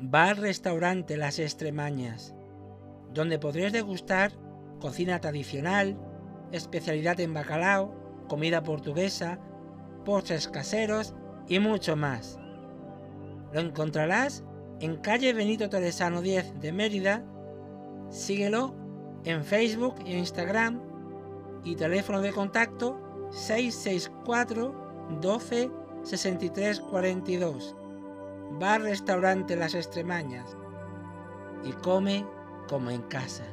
bar-restaurante Las Extremañas, donde podréis degustar cocina tradicional, especialidad en bacalao, comida portuguesa, postres caseros y mucho más. Lo encontrarás en calle Benito Teresano 10 de Mérida. Síguelo en Facebook e Instagram y teléfono de contacto 664 12 63 42. Bar Restaurante Las Extremañas. Y come como en casa.